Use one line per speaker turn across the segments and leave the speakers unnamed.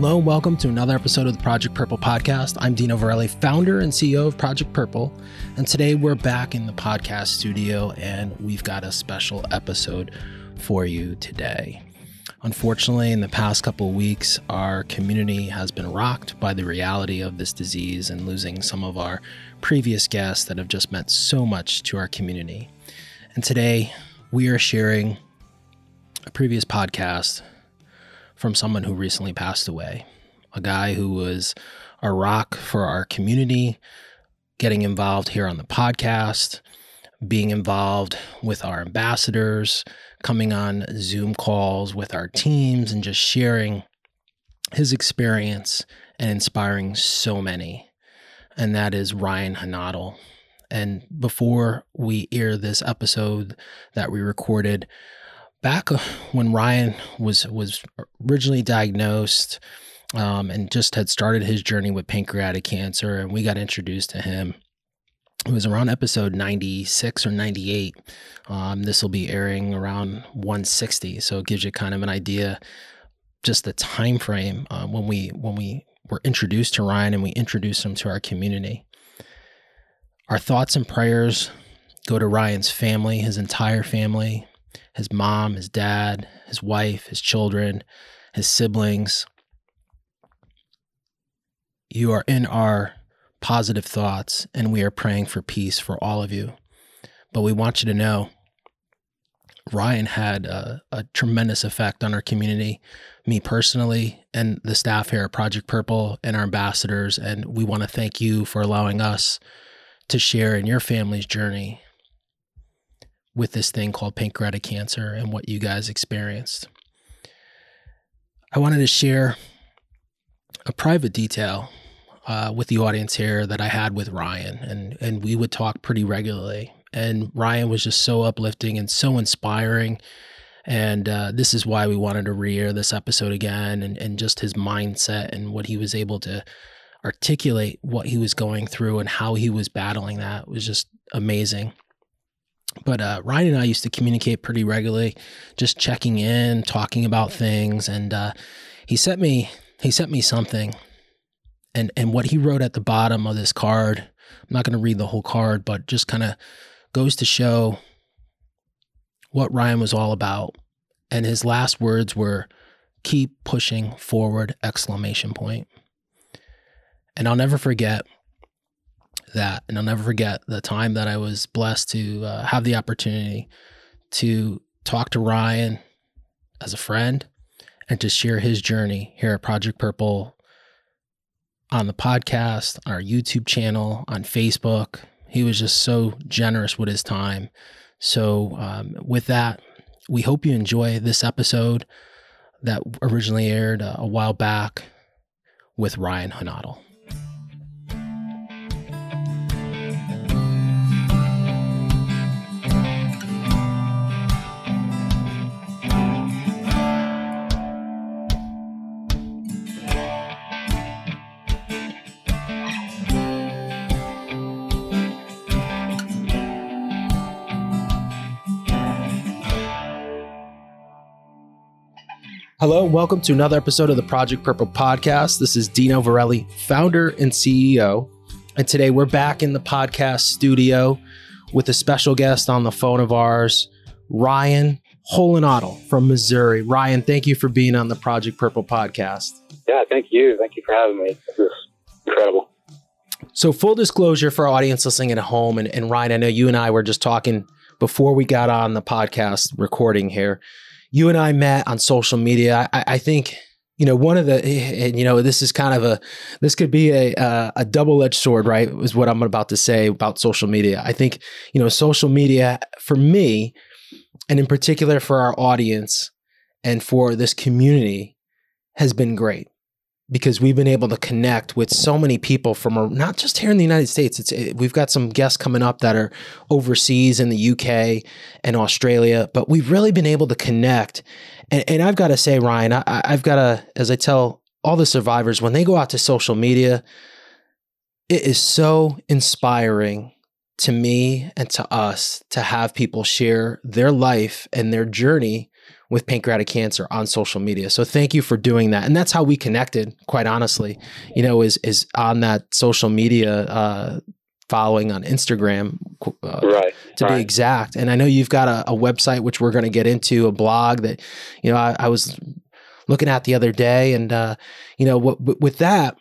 Hello and welcome to another episode of the Project Purple podcast. I'm Dino Verrelli, founder and CEO of Project Purple. And today we're back in the podcast studio and we've got a special episode for you today. Unfortunately, in the past couple weeks, our community has been rocked by the reality of this disease and losing some of our previous guests that have just meant so much to our community. And today we are sharing a previous podcast from someone who recently passed away, a guy who was a rock for our community, getting involved here on the podcast, being involved with our ambassadors, coming on Zoom calls with our teams, and just sharing his experience and inspiring so many. And that is Ryan Hanadel. And before we air this episode that we recorded, back when Ryan was was originally diagnosed um, and just had started his journey with pancreatic cancer, and we got introduced to him. It was around episode 96 or 98. Um, this will be airing around 160, so it gives you kind of an idea, just the time frame uh, when we when we were introduced to Ryan and we introduced him to our community. Our thoughts and prayers go to Ryan's family, his entire family, his mom, his dad, his wife, his children, his siblings. You are in our positive thoughts, and we are praying for peace for all of you. But we want you to know Ryan had a, a, tremendous effect on our community, me personally, and the staff here at Project Purple and our ambassadors. And we want to thank you for allowing us to share in your family's journey with this thing called pancreatic cancer and what you guys experienced. I wanted to share a private detail uh, with the audience here that I had with Ryan, and and we would talk pretty regularly. And Ryan was just so uplifting and so inspiring. And uh, this is why we wanted to re-air this episode again, and and just his mindset and what he was able to articulate, what he was going through, and how he was battling that was just amazing but uh, Ryan and I used to communicate pretty regularly, just checking in, talking about things, and uh, he sent me he sent me something, and and what he wrote at the bottom of this card. I'm not going to read the whole card, but just kind of goes to show what Ryan was all about. And his last words were, "Keep pushing forward!" Exclamation point. And I'll never forget that. And I'll never forget the time that I was blessed to uh, have the opportunity to talk to Ryan as a friend and to share his journey here at Project Purple on the podcast, our YouTube channel, on Facebook. He was just so generous with his time. So, um, with that, we hope you enjoy this episode that originally aired uh, a while back with Ryan Hanadel. Hello, welcome to another episode of the Project Purple podcast. This is Dino Verrelli, founder and CEO. And today we're back in the podcast studio with a special guest on the phone of ours, Ryan Holinottle from Missouri. Ryan, thank you for being on the Project Purple podcast.
Yeah, thank you. Thank you for having me. This is incredible.
So, full disclosure for our audience listening at home, and, and Ryan, I know you and I were just talking before we got on the podcast recording here you and I met on social media. I, I think you know one of the and you know this is kind of a this could be a a, a double edged sword, right? Is what I'm about to say about social media. I think you know social media for me, and in particular for our audience and for this community, has been great because we've been able to connect with so many people from not just here in the United States. It's it, we've got some guests coming up that are overseas in the UK and Australia, but we've really been able to connect. And, and I've got to say, Ryan, I, I've got to, as I tell all the survivors, when they go out to social media, it is so inspiring to me and to us to have people share their life and their journey with pancreatic cancer on social media. So thank you for doing that. And that's how we connected, quite honestly, you know, is, is on that social media, uh, following on Instagram,
uh, right,
to
right.
be exact. And I know you've got a, a website, which we're going to get into a blog that, you know, I, I was looking at the other day and, uh, you know, w- w- with that,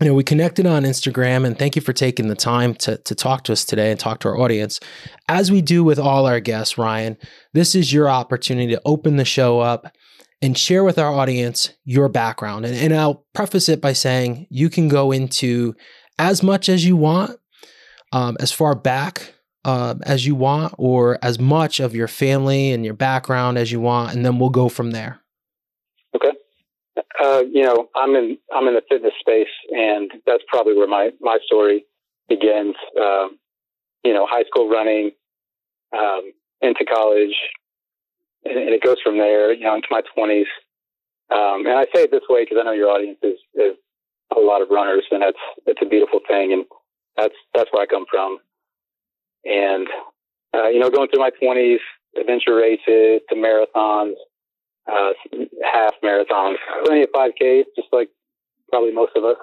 you know, we connected on Instagram and thank you for taking the time to, to talk to us today and talk to our audience. As we do with all our guests, Ryan, this is your opportunity to open the show up and share with our audience your background. And, and I'll preface it by saying you can go into as much as you want, um, as far back uh, as you want, or as much of your family and your background as you want, and then we'll go from there.
Uh, you know, I'm in I'm in the fitness space, and that's probably where my my story begins. Um, you know, high school running, um, into college, and, and, it goes from there. You know, into my 20s. Um, and I say it this way because I know your audience is, is a lot of runners, and that's it's a beautiful thing, and that's that's where I come from. And uh, you know, going through my 20s, adventure races to marathons, uh, half marathons, plenty of 5Ks, just like probably most of us.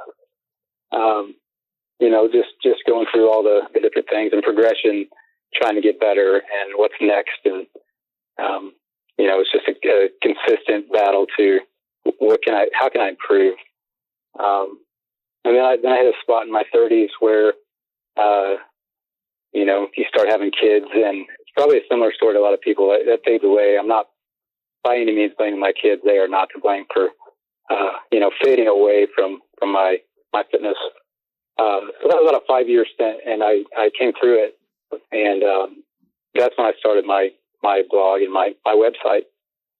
Um, you know, just just going through all the, the different things and progression, trying to get better, and what's next, and um, you know, it's just a, a, consistent battle to what can I, how can I improve? Um, and then I, then I had a spot in my 30s where, uh, you know, you start having kids, and it's probably a similar story to a lot of people. That, that fades away. I'm not by any means blaming my kids. They are not to blame for, uh, you know, fading away from, from my, my fitness. Um, so that was about a five year stint and I, I came through it and, um, that's when I started my, my blog and my, my website.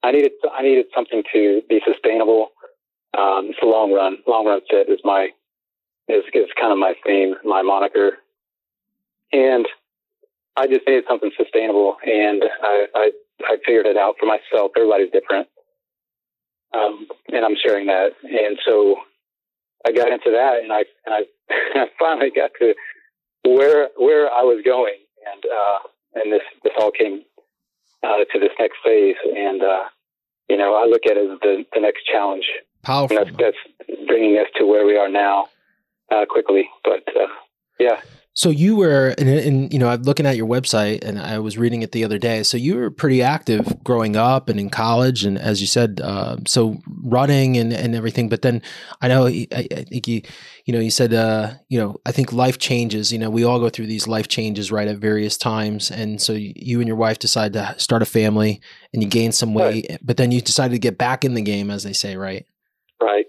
I needed, I needed something to be sustainable. Um, it's a long run, long run fit is my, is, is kind of my theme, my moniker. And I just needed something sustainable and I, I I figured it out for myself. Everybody's different. Um, and I'm sharing that. And so I got into that and I, and I, I finally got to where, where I was going. And, uh, and this, this all came, uh, to this next phase. And, uh, you know, I look at it as the, the next challenge.
Powerful.
And that's, that's bringing us to where we are now, uh, quickly. But, uh, yeah.
So you were, and, and, you know, I'm looking at your website, and I was reading it the other day. So you were pretty active growing up and in college, and as you said, uh, so running and, and everything. But then I know, I, I think you, you know, you said, uh, you know, I think life changes. You know, we all go through these life changes, right, at various times. And so you and your wife decide to start a family, and you gain some weight, right. but then you decided to get back in the game, as they say, right?
Right.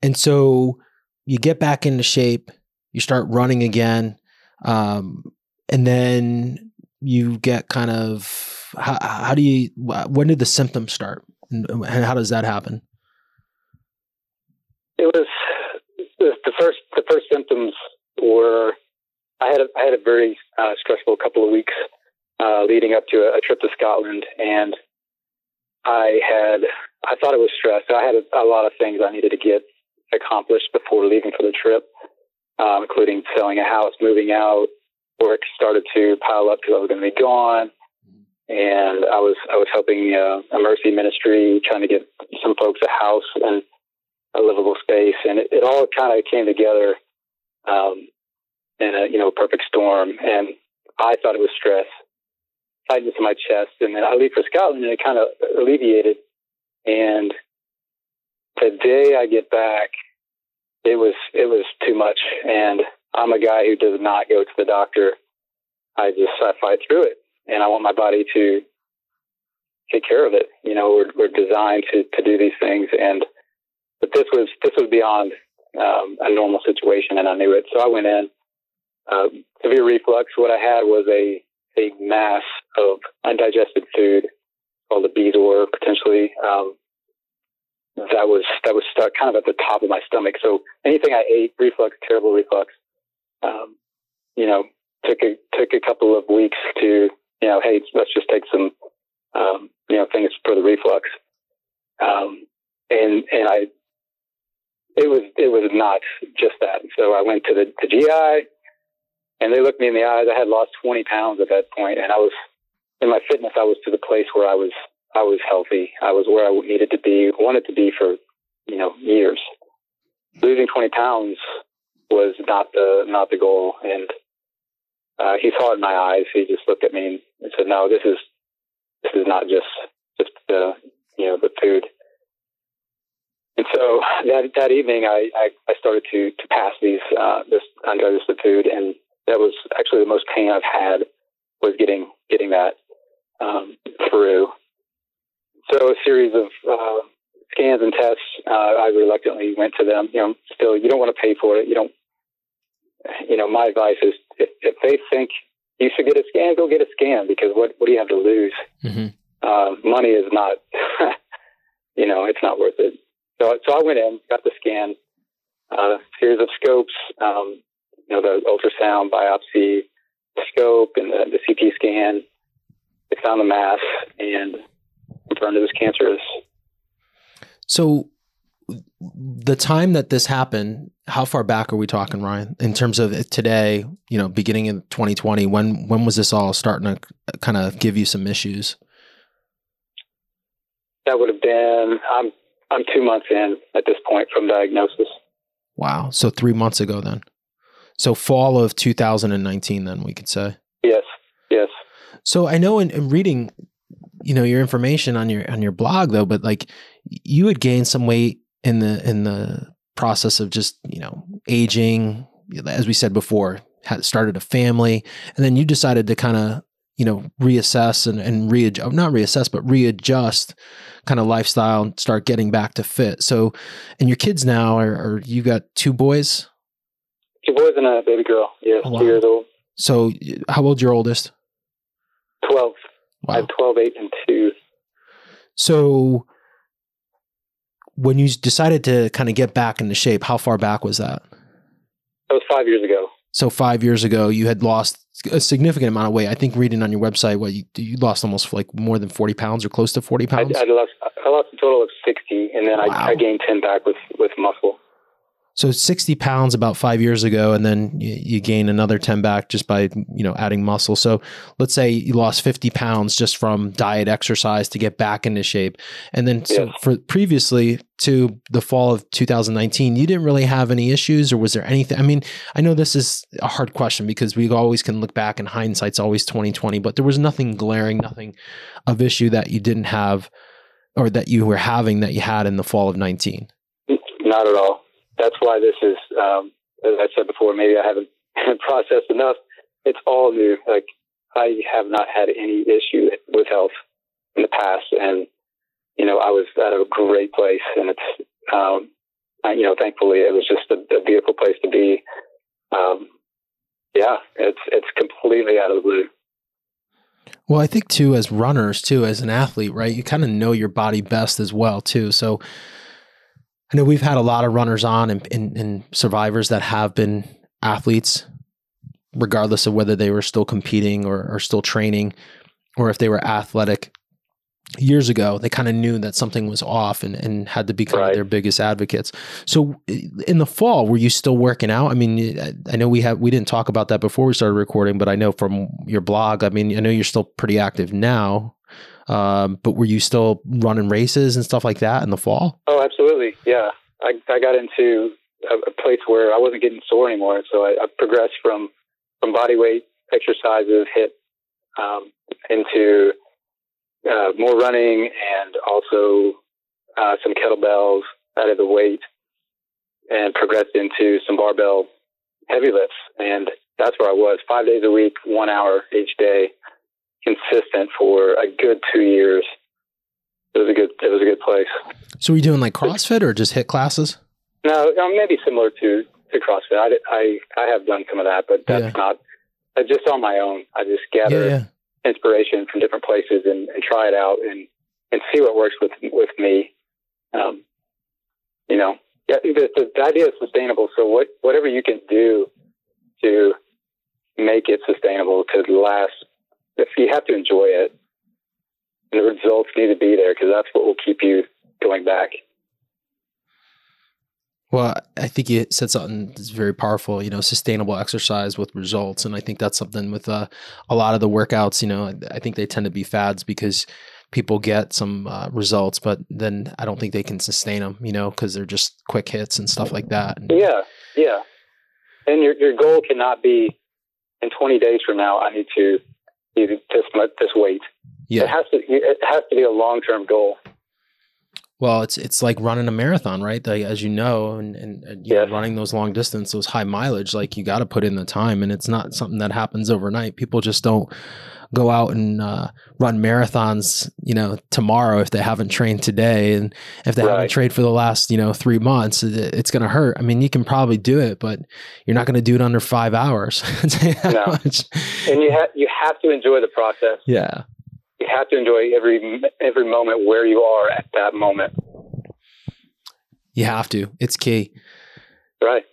And so you get back into shape, you start running again um, and then you get kind of how, how do you when did the symptoms start and, how does that happen?
It was the, the first the first symptoms were I had a, I had a very uh, stressful couple of weeks uh, leading up to a, a, trip to Scotland, and I had I thought it was stress. I had a, a, lot of things I needed to get accomplished before leaving for the trip, um, including selling a house, moving out. Work started to pile up because I was going to be gone, and I was I was helping uh, a mercy ministry, trying to get some folks a house and a livable space, and it, it all kind of came together um, in a you know perfect storm. And I thought it was stress, tightness in my chest, and then I leave for Scotland, and it kind of alleviated. And the day I get back, it was it was too much, and I'm a guy who does not go to the doctor. I just I fight through it, and I want my body to take care of it. You know, we're we're designed to to do these things, and but this was this was beyond um, a normal situation, and I knew it. So I went in. Uh, severe reflux. What I had was a a mass of undigested food called a Bezoar, potentially. Um, that was that was stuck kind of at the top of my stomach. So anything I ate, reflux, terrible reflux. Um, you know, took a took a couple of weeks to you know, hey, let's just take some um, you know things for the reflux. Um, and and I, it was it was not just that. So I went to the, the GI, and they looked me in the eyes. I had lost 20 pounds at that point, and I was in my fitness. I was to the place where I was I was healthy. I was where I needed to be, wanted to be for, you know, years. Losing 20 pounds was not the, not the goal. And, uh, he saw it in my eyes. He just looked at me and said, no, this is, this is not just, just the, you know, the food. And so that, that evening I, I, I started to, to pass these, uh, this undigested food. And that was actually the most pain I've had was getting, getting that, um, through. So a series of uh, scans and tests. Uh, I reluctantly went to them. You know, still, you don't want to pay for it. You don't. You know, my advice is if, if they think you should get a scan, go get a scan because what what do you have to lose? Mm-hmm. Uh, money is not. you know, it's not worth it. So so I went in, got the scan, uh, series of scopes. Um, you know, the ultrasound, biopsy, scope, and the, the CT scan. They found the mass and confirmed it was cancerous.
So, the time that this happened, how far back are we talking, Ryan? In terms of today, you know, beginning in 2020, when when was this all starting to kind of give you some issues?
That would have been I'm I'm two months in at this point from diagnosis.
Wow, so three months ago then. So fall of 2019, then we could say.
Yes. Yes.
So I know in, in reading you know your information on your on your blog though but like you had gained some weight in the in the process of just you know aging as we said before had started a family and then you decided to kind of you know reassess and and readjust oh, not reassess but readjust kind of lifestyle and start getting back to fit. So and your kids now are, are you got two boys?
Two boys and a baby girl. Yeah oh, wow. two years old.
So how old's your oldest?
12 Wow. I have 12, 8, and 2.
So when you decided to kind of get back into shape, how far back was that?
That was five years ago.
So five years ago, you had lost a significant amount of weight. I think reading on your website, what you, you lost almost like more than 40 pounds or close to 40 pounds?
I, I lost, I lost a total of 60 and then wow. I, I gained 10 back with, with muscle.
So 60 pounds about five years ago, and then you, you, gain another 10 back just by, you know, adding muscle. So let's say you lost 50 pounds just from diet exercise to get back into shape. And then so for previously to the fall of 2019, you didn't really have any issues or was there anything? I mean, I know this is a hard question because we always can look back and hindsight's always 2020, but there was nothing glaring, nothing of issue that you didn't have or that you were having that you had in the fall of 19.
Not at all that's why this is, um, as I said before, maybe I haven't processed enough. It's all new. Like I have not had any issue with health in the past, and you know I was at a great place, and it's um, I, you know thankfully it was just a, a beautiful place to be. Um, yeah, it's it's completely out of the blue.
Well, I think too, as runners, too, as an athlete, right? You kind of know your body best as well, too. So I know we've had a lot of runners on and, and, and, survivors that have been athletes, regardless of whether they were still competing or, or still training, or if they were athletic years ago. They kind of knew that something was off and, and had to become right. their biggest advocates. So, in the fall, were you still working out? I mean, I know we have we didn't talk about that before we started recording, but I know from your blog. I mean, I know you're still pretty active now. Um, but were you still running races and stuff like that in the fall?
Oh, absolutely. Yeah. I, I got into a, a place where I wasn't getting sore anymore. So I, I progressed from, from body weight exercises, HIIT um, into uh, more running and also uh, some kettlebells, out of the weight, and progressed into some barbell heavy lifts. And that's where I was five days a week, one hour each day consistent for a good two years. It was a good. It was a good place.
So, were you doing like CrossFit or just HIIT classes?
No, um, maybe similar to to CrossFit. I, I I have done some of that, but that's yeah. not uh, just on my own. I just gather yeah, yeah. inspiration from different places and, and try it out and and see what works with with me. Um, you know, yeah, the, the, the idea is sustainable. So what whatever you can do to make it sustainable to last if you have to enjoy it, the results need to be there because that's what will keep you going back.
Well, I think you said something that's very powerful, you know, sustainable exercise with results. And I think that's something with uh, a lot of the workouts, you know, I think they tend to be fads because people get some uh, results, but then I don't think they can sustain them, you know, because they're just quick hits and stuff like that.
Yeah, yeah. And your your goal cannot be in 20 days from now. I need to this much this weight.
Yeah,
it has to it has to be a long term goal.
Well, it's it's like running a marathon, right? Like, as you know, and, and, and you
Yes.
know, running those long distance, those high mileage, like you got to put in the time, and it's not something that happens overnight. People just don't go out and uh, run marathons, you know, tomorrow if they haven't trained today, and if they haven't trained for the last, you know, three months, it, it's going to hurt. I mean, you can probably do it, but you're not going to do it under five hours. I'll tell you that
No.
much.
And you have you have to enjoy the process.
Yeah.
You have to enjoy every every moment where you are at that moment.
You have to. It's key.
Right.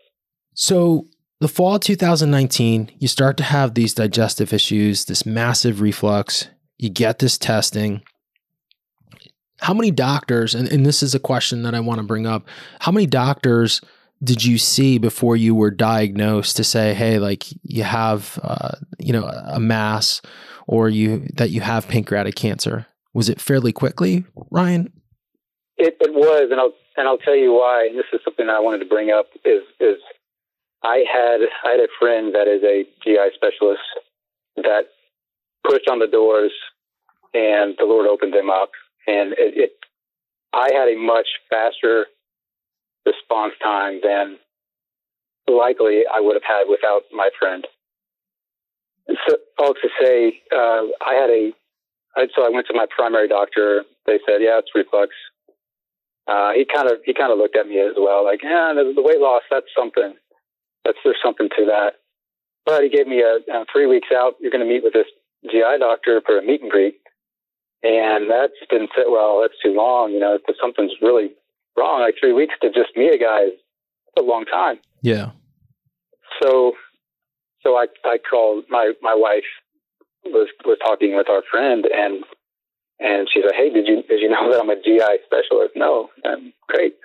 So, the fall of 2019, you start to have these digestive issues, this massive reflux. You get this testing. How many doctors, and, and this is a question that I want to bring up, how many doctors did you see before you were diagnosed to say, hey, like you have, uh, you know, a mass or you that you have pancreatic cancer? Was it fairly quickly, Ryan?
It, it was, and I'll and I'll tell you why. And this is something I wanted to bring up. Is is I had I had a friend that is a GI specialist that pushed on the doors, and the Lord opened them up, and it, it I had a much faster response time than likely I would have had without my friend. So, all to say, uh, I had a I- so I went to my primary doctor. They said, "Yeah, it's reflux." Uh, he kind of he kind of looked at me as well, like, "Yeah, the, the weight loss that's something. That's there's something to that." But he gave me a, uh three weeks out. You're going to meet with this GI doctor for a meet and greet, and that's been said. Well, that's too long. You know, if something's really wrong, like three weeks to just meet a guy is a long time.
Yeah.
So, so I I called my my wife was was talking with our friend and and she's like, hey, did you did you know that I'm a GI specialist? No, and great.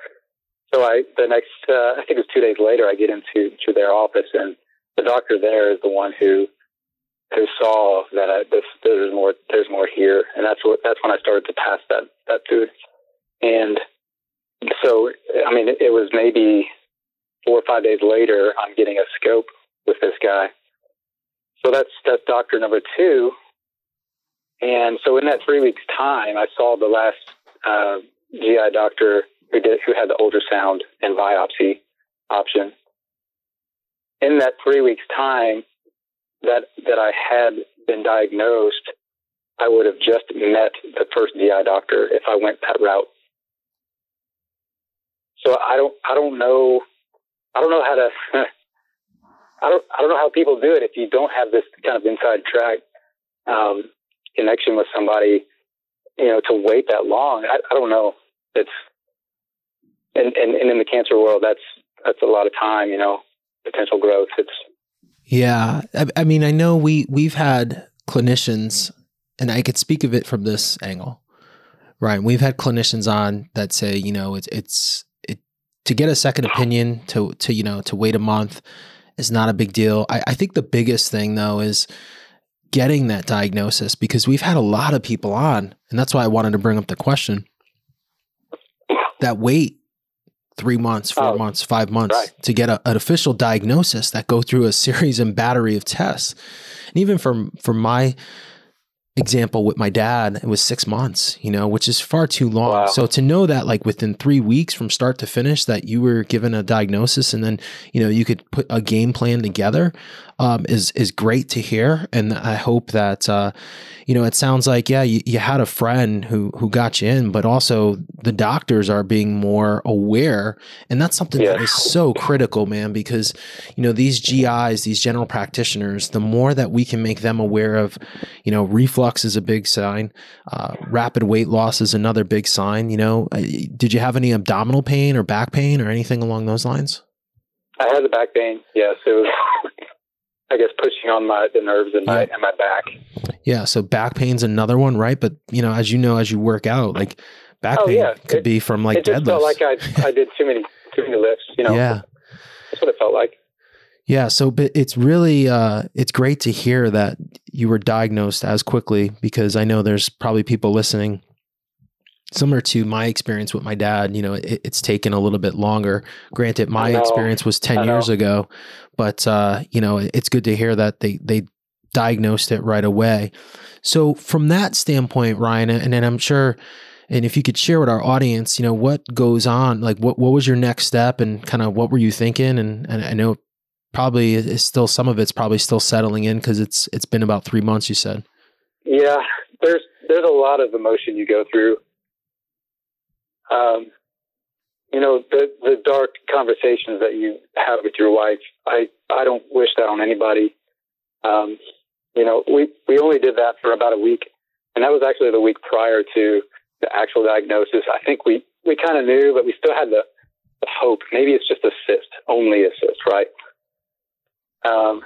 So I the next uh, I think it was two days later I get into to their office and the doctor there is the one who who saw that I, this, there's more there's more here and that's what that's when I started to pass that that food and so I mean it, it was maybe four or five days later, I'm getting a scope with this guy. So that's that's doctor number two. And so in that three weeks time, I saw the last uh, GI doctor who did who had the ultrasound and biopsy option. In that three weeks time that that I had been diagnosed, I would have just met the first GI doctor if I went that route. So I don't I don't know I don't know how to. I don't. I don't know how people do it if you don't have this kind of inside track um, connection with somebody. You know, to wait that long. I, I don't know. It's and, and and in the cancer world, that's that's a lot of time. You know, potential growth. It's
Yeah, I, I mean, I know we we've had clinicians, and I could speak of it from this angle, Ryan. We've had clinicians on that say, you know, it's it's it to get a second opinion to to you know to wait a month is not a big deal. I, I think the biggest thing though is getting that diagnosis because we've had a lot of people on, and that's why I wanted to bring up the question that wait three months, four
Oh,
months, five months
right.
to get a, an official diagnosis that go through a series and battery of tests. And even from from my example with my dad, it was six months, you know, which is far too long.
Wow.
So to know that like within three weeks from start to finish that you were given a diagnosis and then, you know, you could put a game plan together um, is is great to hear. And I hope that uh, you know, it sounds like, yeah, you, you had a friend who who got you in, but also the doctors are being more aware. And that's something that
Yeah.
is so critical, man, because you know, these GIs, these general practitioners, the more that we can make them aware of, you know, reflux is a big sign. Uh, rapid weight loss is another big sign. You know, Uh, did you have any abdominal pain or back pain or anything along those lines?
I had the back pain. Yes, it was. I guess pushing on my the nerves in my
Yeah.
in my back.
Yeah, so back pain's another one, right? But you know, as you know, as you work out, like back
Oh,
pain
yeah.
could
It-
be from like
it just
deadlifts.
felt like I I did too many too many lifts. You know.
yeah,
That's what it felt like.
Yeah. So, but it's really, uh, it's great to hear that you were diagnosed as quickly because I know there's probably people listening similar to my experience with my dad, you know, it, it's taken a little bit longer. Granted, my experience was 10 years ago, but, uh, you know, it's good to hear that they, they diagnosed it right away. So from that standpoint, Ryan, and then I'm sure, and if you could share with our audience, you know, what goes on, like what, what was your next step and kind of what were you thinking? And, and I know probably is still, some of it's probably still settling in cause it's, it's been about three months, you said.
Yeah, there's, there's a lot of emotion you go through um, you know, the the dark conversations that you have with your wife, I I don't wish that on anybody. Um, you know, we we only did that for about a week, and that was actually the week prior to the actual diagnosis. I think we we kind of knew, but we still had the, the hope. Maybe it's just a cyst, only a cyst, right? Um,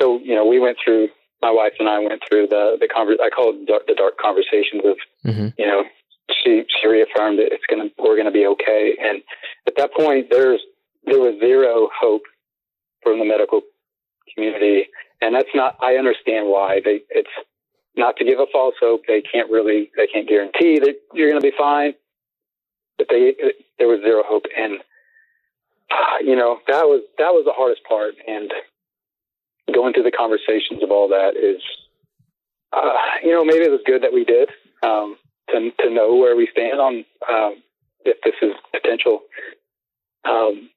so you know, we went through. My wife and I went through the the conver- I call it dark, the dark conversations of mm-hmm. you know she she reaffirmed that it's gonna we're gonna be okay. And at that point, there's there was zero hope from the medical community, and that's not. I understand why they. It's not to give a false hope. They can't really. They can't guarantee that you're gonna be fine. But they there was zero hope, and you know that was that was the hardest part. And going through the conversations of all that is, uh, you know, maybe it was good that we did. Um, to to know where we stand on um, if this is potential. Um,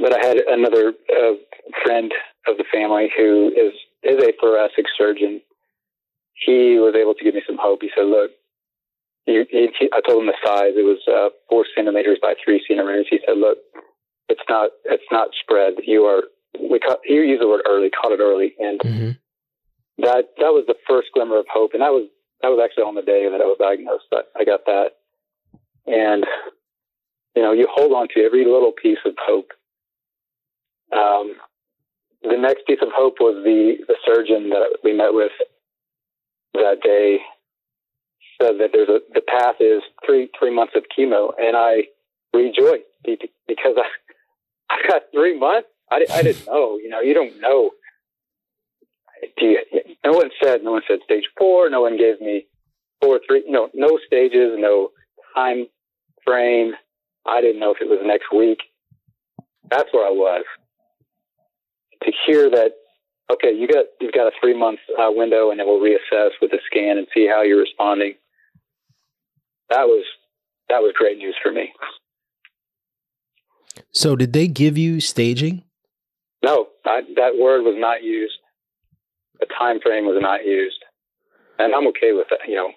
but I had another uh, friend of the family who is is a thoracic surgeon. He was able to give me some hope. He said, "Look, he, he, I told him the size. It was uh, four centimeters by three centimeters. He said, "Look, it's not it's not spread. You are we caught, he used the word early, caught it early, and mm-hmm. that that was the first glimmer of hope. And that was that was actually on the day that I was diagnosed. But I got that, and you know, you hold on to every little piece of hope. Um, the next piece of hope was the the surgeon that we met with that day said that there's a the path is three three months of chemo, and I rejoiced because I I got three months. I, I didn't know. You know, you don't know do you, no one said, no one said stage four. No one gave me four, three, no, no stages, no time frame. I didn't know if it was next week. That's where I was. To hear that, okay, you got, you've got a three month uh, window and then we'll reassess with a scan and see how you're responding. That was, that was great news for me.
So did they give you staging?
No, I, that word was not used The time frame was not used, and I'm okay with that. You know,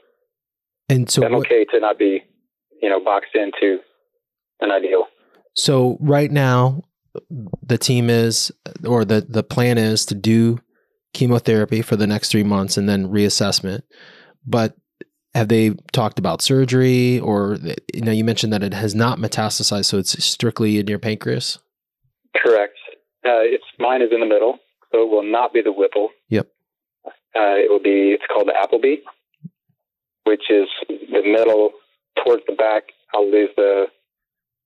and so
I'm what, okay to not be, you know, boxed into an ideal.
So right now, the team is, or the the plan is to do chemotherapy for the next three months and then reassessment. But have they talked about surgery, or you know, you mentioned that it has not metastasized, so it's strictly in your pancreas.
Correct. Uh, it's mine is in the middle so it will not be the Whipple.
Yep.
Uh, it will be, it's called the Appleby, which is the middle towards the back. I'll lose the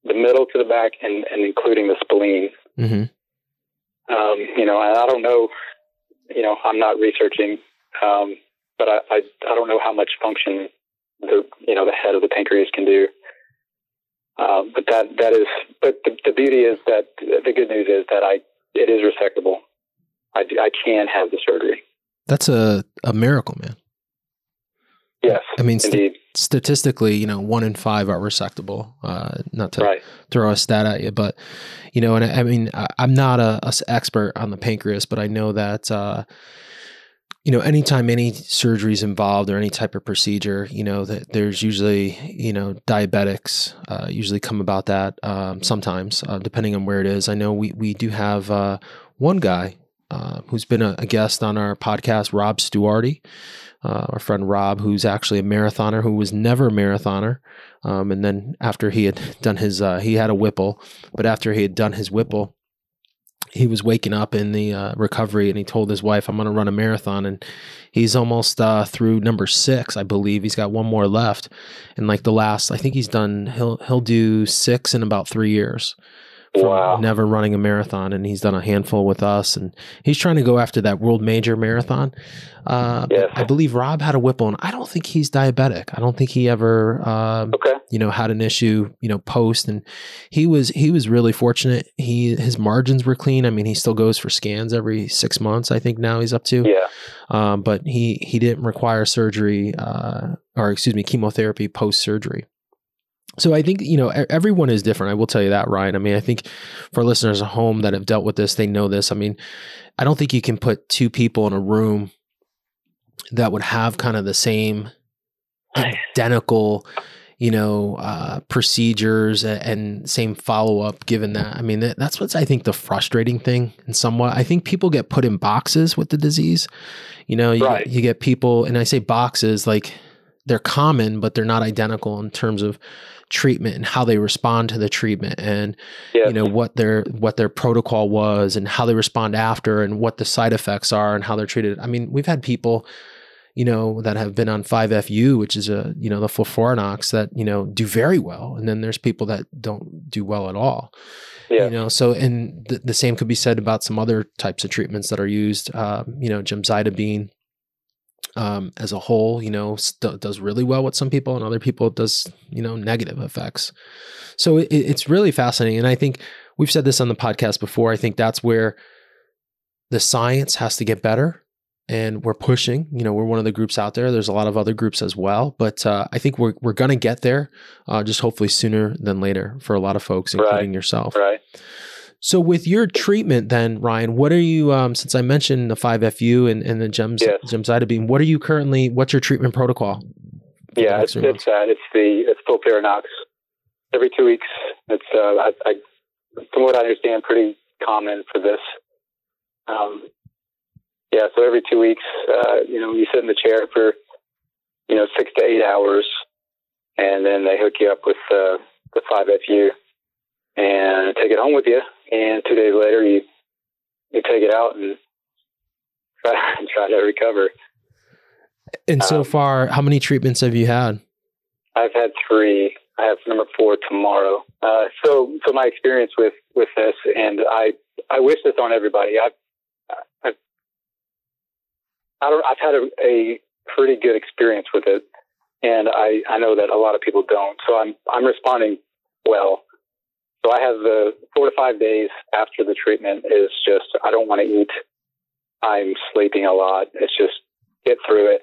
the middle to the back and, and including the spleen. Mm-hmm. Um, you know, I, I don't know, you know, I'm not researching, um, but I, I, I don't know how much function the, you know, the head of the pancreas can do. Um, but that, that is, but the, the beauty is that the good news is that I, it is resectable. I, I can have the surgery.
That's a, a miracle, man.
Yes.
I mean, st- statistically, you know, one in five are resectable. Uh, not to
right.
throw a stat at you, but you know, and I, I mean, I, am not a, a, expert on the pancreas, but I know that uh, you know, anytime any surgery is involved or any type of procedure, you know, that there's usually, you know, diabetics uh, usually come about that um, sometimes, uh, depending on where it is. I know we we do have uh, one guy uh, who's been a, a, guest on our podcast, Rob Stuarty, uh, our friend Rob, who's actually a marathoner who was never a marathoner. Um, and then after he had done his, uh, he had a Whipple, but after he had done his Whipple, he was waking up in the uh, recovery and he told his wife, I'm going to run a marathon. And he's almost uh, through number six, I believe. He's got one more left. And like the last, I think he's done, he'll, he'll do six in about three years from
Wow.
never running a marathon, and he's done a handful with us, and he's trying to go after that world major marathon. Uh,
Yes.
I believe Rob had a Whipple, and I don't think he's diabetic. I don't think he ever, um,
Okay.
you know, had an issue, you know, post, and he was he was really fortunate. He his margins were clean. I mean, he still goes for scans every six months. I think now he's up to,
Yeah.
um, but he he didn't require surgery, uh, or excuse me, chemotherapy post surgery. So I think you know everyone is different. I will tell you that, Ryan. I mean, I think for listeners at home that have dealt with this, they know this. I mean, I don't think you can put two people in a room that would have kind of the same identical, you know, uh, procedures and, and same follow up. Given that, I mean, that, that's what's I think the frustrating thing. And somewhat, I think people get put in boxes with the disease. You know, you,
Right.
you get people, and I say boxes like they're common, but they're not identical in terms of treatment and how they respond to the treatment and
Yeah.
you know what their what their protocol was and how they respond after and what the side effects are and how they're treated. I mean, we've had people you know that have been on 5FU, which is a you know the FOLFIRINOX that you know do very well, and then there's people that don't do well at all.
Yeah.
You know, so and the, the same could be said about some other types of treatments that are used. Um, you know, gemcitabine um, as a whole, you know, st- does really well with some people, and other people does you know negative effects. So it, it's really fascinating, and I think we've said this on the podcast before. I think that's where the science has to get better. And we're pushing. You know, we're one of the groups out there. There's a lot of other groups as well, but uh, I think we're we're gonna get there. Uh, just hopefully sooner than later for a lot of folks,
Right.
including yourself.
Right.
So with your treatment then, Ryan, what are you um since I mentioned the 5FU and, and the gems
Yes.
gemcitabine, what are you currently what's your treatment protocol?
Yeah, it's, it's that. It's the it's FOLFIRINOX. Every two weeks. It's uh, I, I, from what I understand, pretty common for this. Um, yeah, so every two weeks, uh, you know, you sit in the chair for, you know, six to eight hours, and then they hook you up with uh, the five FU, and take it home with you. And two days later, you you take it out and try try to recover.
And so
Um,
far, how many treatments have you had?
I've had three. I have number four tomorrow. Uh, so, so my experience with with this, and I I wish this on everybody. I've I've I don't, I've had a, a pretty good experience with it, and I I know that a lot of people don't. So I'm I'm responding well. So I have the four to five days after the treatment is just I don't want to eat. I'm sleeping a lot. It's just get through it.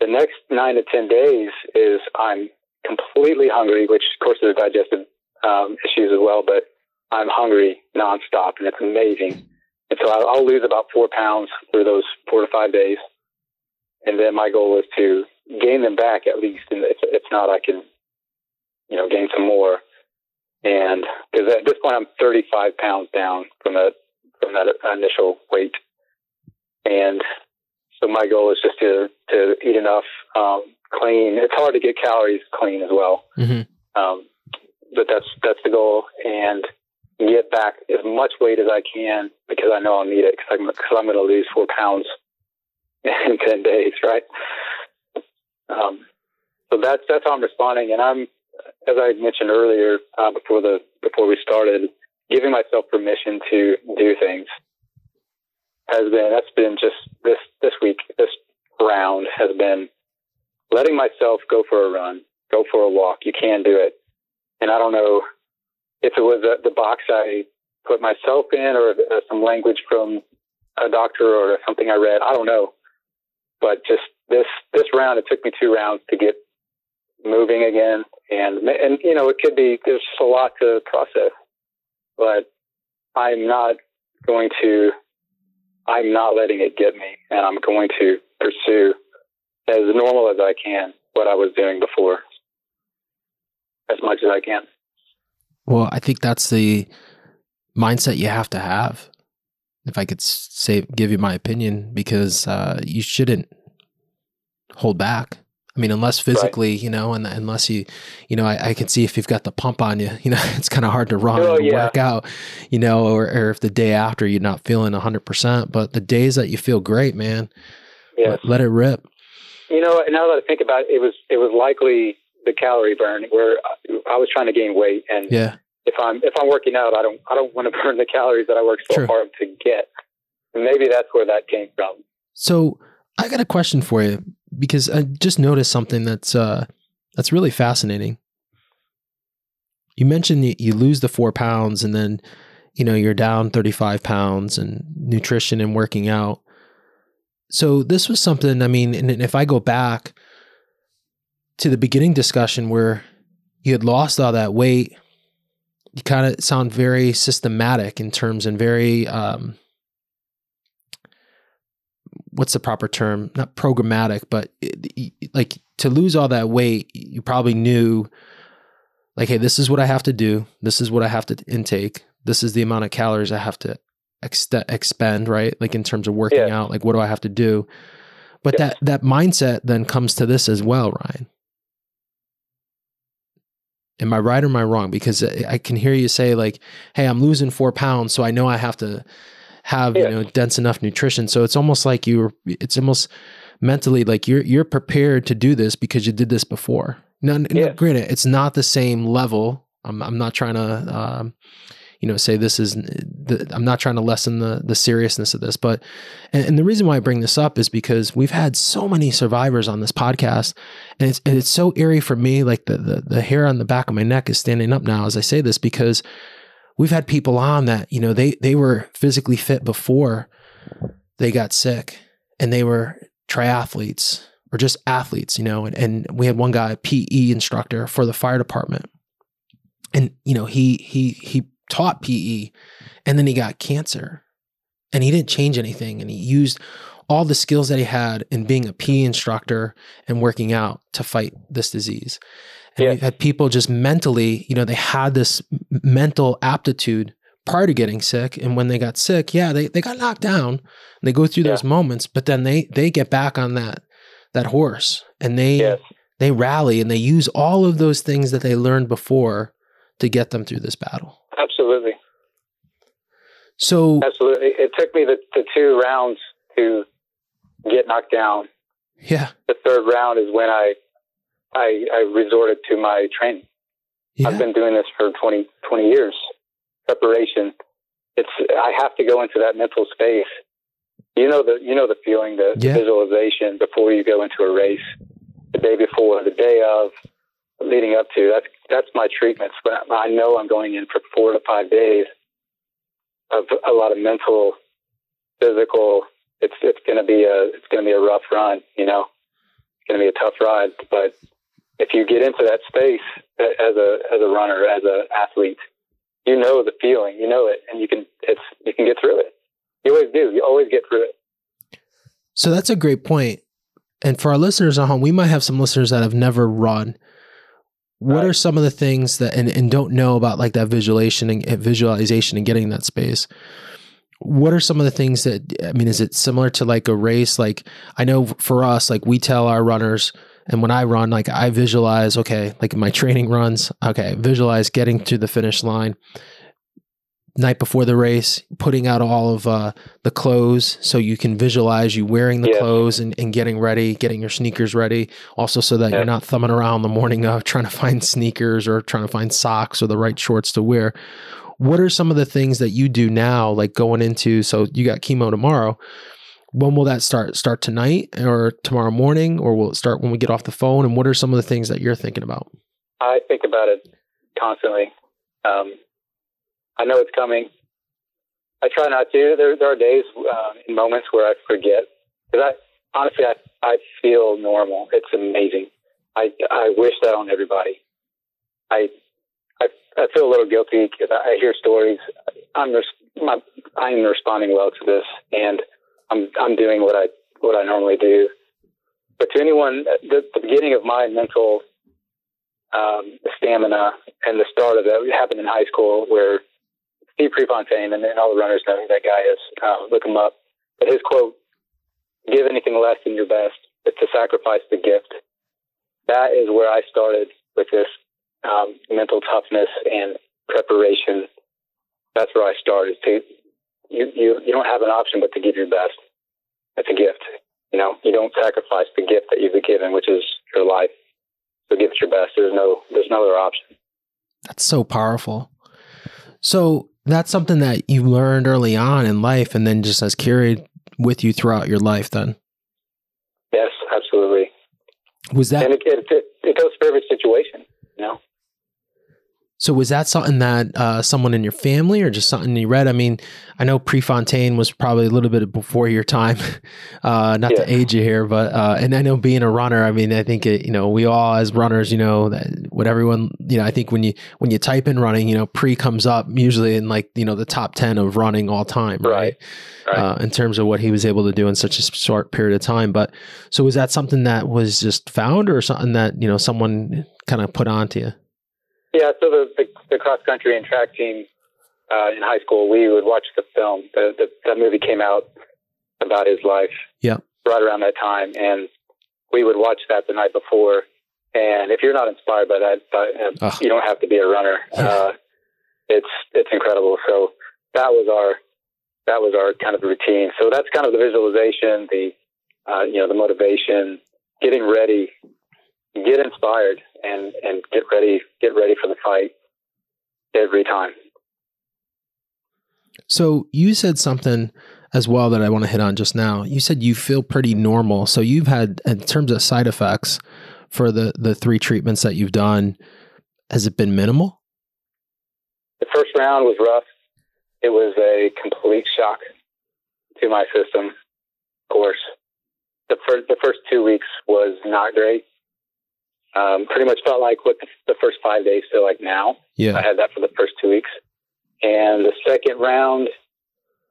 The next nine to ten days is I'm completely hungry, which of course there's digestive um, issues as well, but I'm hungry nonstop, and it's amazing. And so I'll, I'll lose about four pounds through those four to five days, and then my goal is to gain them back at least. And if, if not, I can, you know, gain some more. And because at this point I'm 35 pounds down from that from that initial weight, and so my goal is just to to eat enough um, clean. It's hard to get calories clean as well,
hmm
um, but that's that's the goal, and get back as much weight as I can because I know I'll need it because I'm because I'm going to lose four pounds in ten days, right? Um, so that's that's how I'm responding, and I'm as I mentioned earlier uh, before the before we started, giving myself permission to do things has been that's been just this this week this round has been letting myself go for a run, go for a walk. You can do it, and I don't know if it was uh, the box I put myself in or uh, some language from a doctor or something I read. I don't know, but just this this round, it took me two rounds to get moving again, and and you know it could be there's a lot to process, but I'm not going to. I'm not letting it get me, and I'm going to pursue as normal as I can what I was doing before, as much as I can.
Well, I think that's the mindset you have to have. If I could say, give you my opinion, because uh, you shouldn't hold back. I mean, unless physically, you know, and unless you, you know, I, I can see if you've got the pump on you, you know, it's kind of hard to run
Oh,
and
yeah.
work out, you know, or, or if the day after you're not feeling 100%. But the days that you feel great, man,
Yes.
let, let it rip.
You know, now that I think about it, it was it was likely the calorie burn where I was trying to gain weight, and
Yeah.
if I'm if I'm working out, I don't I don't want to burn the calories that I work so
True.
hard to get. And maybe that's where that came from.
So I got a question for you because I just noticed something that's uh, that's really fascinating. You mentioned you, you lose the four pounds and then you know you're down 35 pounds and nutrition and working out. So this was something. I mean, and if I go back to the beginning discussion where you had lost all that weight, you kind of sound very systematic in terms and very um, what's the proper term? Not programmatic, but it, like to lose all that weight, you probably knew, like, hey, this is what I have to do. This is what I have to intake. This is the amount of calories I have to ex- expend, right? Like in terms of working
Yeah.
out, like what do I have to do? But
Yes.
that that mindset then comes to this as well, Ryan. Am I right or am I wrong? Because I I can hear you say like, "Hey, I'm losing four pounds, so I know I have to have
Yeah.
you know dense enough nutrition." So it's almost like you're, it's almost mentally like you're you're prepared to do this because you did this before. Now,
Yeah.
granted, it's not the same level. I'm I'm not trying to um, you know say this is the, I'm not trying to lessen the the seriousness of this, but and, and the reason why I bring this up is because we've had so many survivors on this podcast, and it's and it's so eerie for me. Like the the the hair on the back of my neck is standing up now as I say this because we've had people on that you know they they were physically fit before they got sick, and they were triathletes or just athletes, you know. And, and we had one guy, a PE instructor for the fire department, and you know he he he taught PE, and then he got cancer, and he didn't change anything, and he used all the skills that he had in being a PE instructor and working out to fight this disease. And
Yeah.
we've had people just mentally, you know, they had this mental aptitude prior to getting sick. And when they got sick, yeah, they, they got knocked down and they go through those moments, but then they they get back on that that horse and they
Yes.
they rally and they use all of those things that they learned before to get them through this battle.
Absolutely.
So
Absolutely. It took me the, the two rounds to get knocked down.
yeah,
The third round is when I I, I resorted to my training.
yeah,
I've been doing this for 20, 20 years. Preparation. It's I have to go into that mental space. You know the you know the feeling, the, the visualization before you go into a race, the day before, the day of, leading up to. That's that's my treatments. But I know I'm going in for four to five days of a lot of mental, physical. It's it's going to be a it's going to be a rough run. You know, it's going to be a tough ride. But if you get into that space uh, as a as a runner, as a athlete, you know the feeling, you know it, and you can it's you can get through it. You always do. You always get through it.
So that's a great point. And for our listeners at home, we might have some listeners that have never run. What
Right.
are some of the things that and, and don't know about like that visualization and visualization and getting in that space? What are some of the things that I mean, is it similar to like a race? Like I know for us, like we tell our runners, and when I run, like I visualize, okay, like my training runs, okay, visualize getting to the finish line night before the race, putting out all of uh, the clothes so you can visualize you wearing the
Yeah.
clothes and, and getting ready, getting your sneakers ready. Also, so that
Yeah.
you're not thumbing around the morning of trying to find sneakers or trying to find socks or the right shorts to wear. What are some of the things that you do now, like going into? So you got chemo tomorrow. When will that start? Start tonight or tomorrow morning, or will it start when we get off the phone? And what are some of the things that you're thinking about?
I think about it constantly. Um, I know it's coming. I try not to. There, there are days uh, in moments where I forget because I honestly I, I feel normal. It's amazing. I, I wish that on everybody. I I, I feel a little guilty because I, I hear stories. I'm res- my, I'm responding well to this, and I'm I'm doing what I what I normally do. But to anyone, the, the beginning of my mental um, stamina and the start of it. Happened in high school where Steve Prefontaine, and, and all the runners know who that guy is. Uh, look him up. But his quote, give anything less than your best, is to sacrifice the gift. That is where I started with this um, mental toughness and preparation. That's where I started. To you, you, you don't have an option but to give your best. It's a gift. You know, you don't sacrifice the gift that you've been given, which is your life. So give it your best. There's no there's no other option.
That's so powerful. So that's something that you learned early on in life and then just has carried with you throughout your life then?
Yes, absolutely.
Was that
and it, it, it goes for every situation, you know?
So was that something that uh, someone in your family or just something you read? I mean, I know Prefontaine was probably a little bit before your time, uh, not yeah. to age you here, but uh, and I know being a runner, I mean, I think it, you know we all as runners, you know, that what everyone, you know, I think when you when you type in running, you know, pre comes up usually in like you know the top ten of running all time, right?
right. right.
Uh, in terms of what he was able to do in such a short period of time, but so was that something that was just found or something that you know someone kind of put onto you?
Yeah, so the, the, the cross country and track team uh, in high school, we would watch the film. The, the, that movie came out about his life.
Yeah.
Right around that time, and we would watch that the night before. And if you're not inspired by that, uh, you don't have to be a runner. Uh, it's it's incredible. So that was our that was our kind of routine. So that's kind of the visualization, the uh, you know the motivation, getting ready, get inspired, and and get ready get ready for the fight every time.
So you said something as well that I want to hit on just now. You said you feel pretty normal. So you've had in terms of side effects for the the three treatments that you've done, has it been minimal?
The first round was rough. It was a complete shock to my system. Of course, the first the first two weeks was not great. Um, pretty much felt like what the, first five days feel like now.
Yeah.
I had that for the first two weeks. And the second round,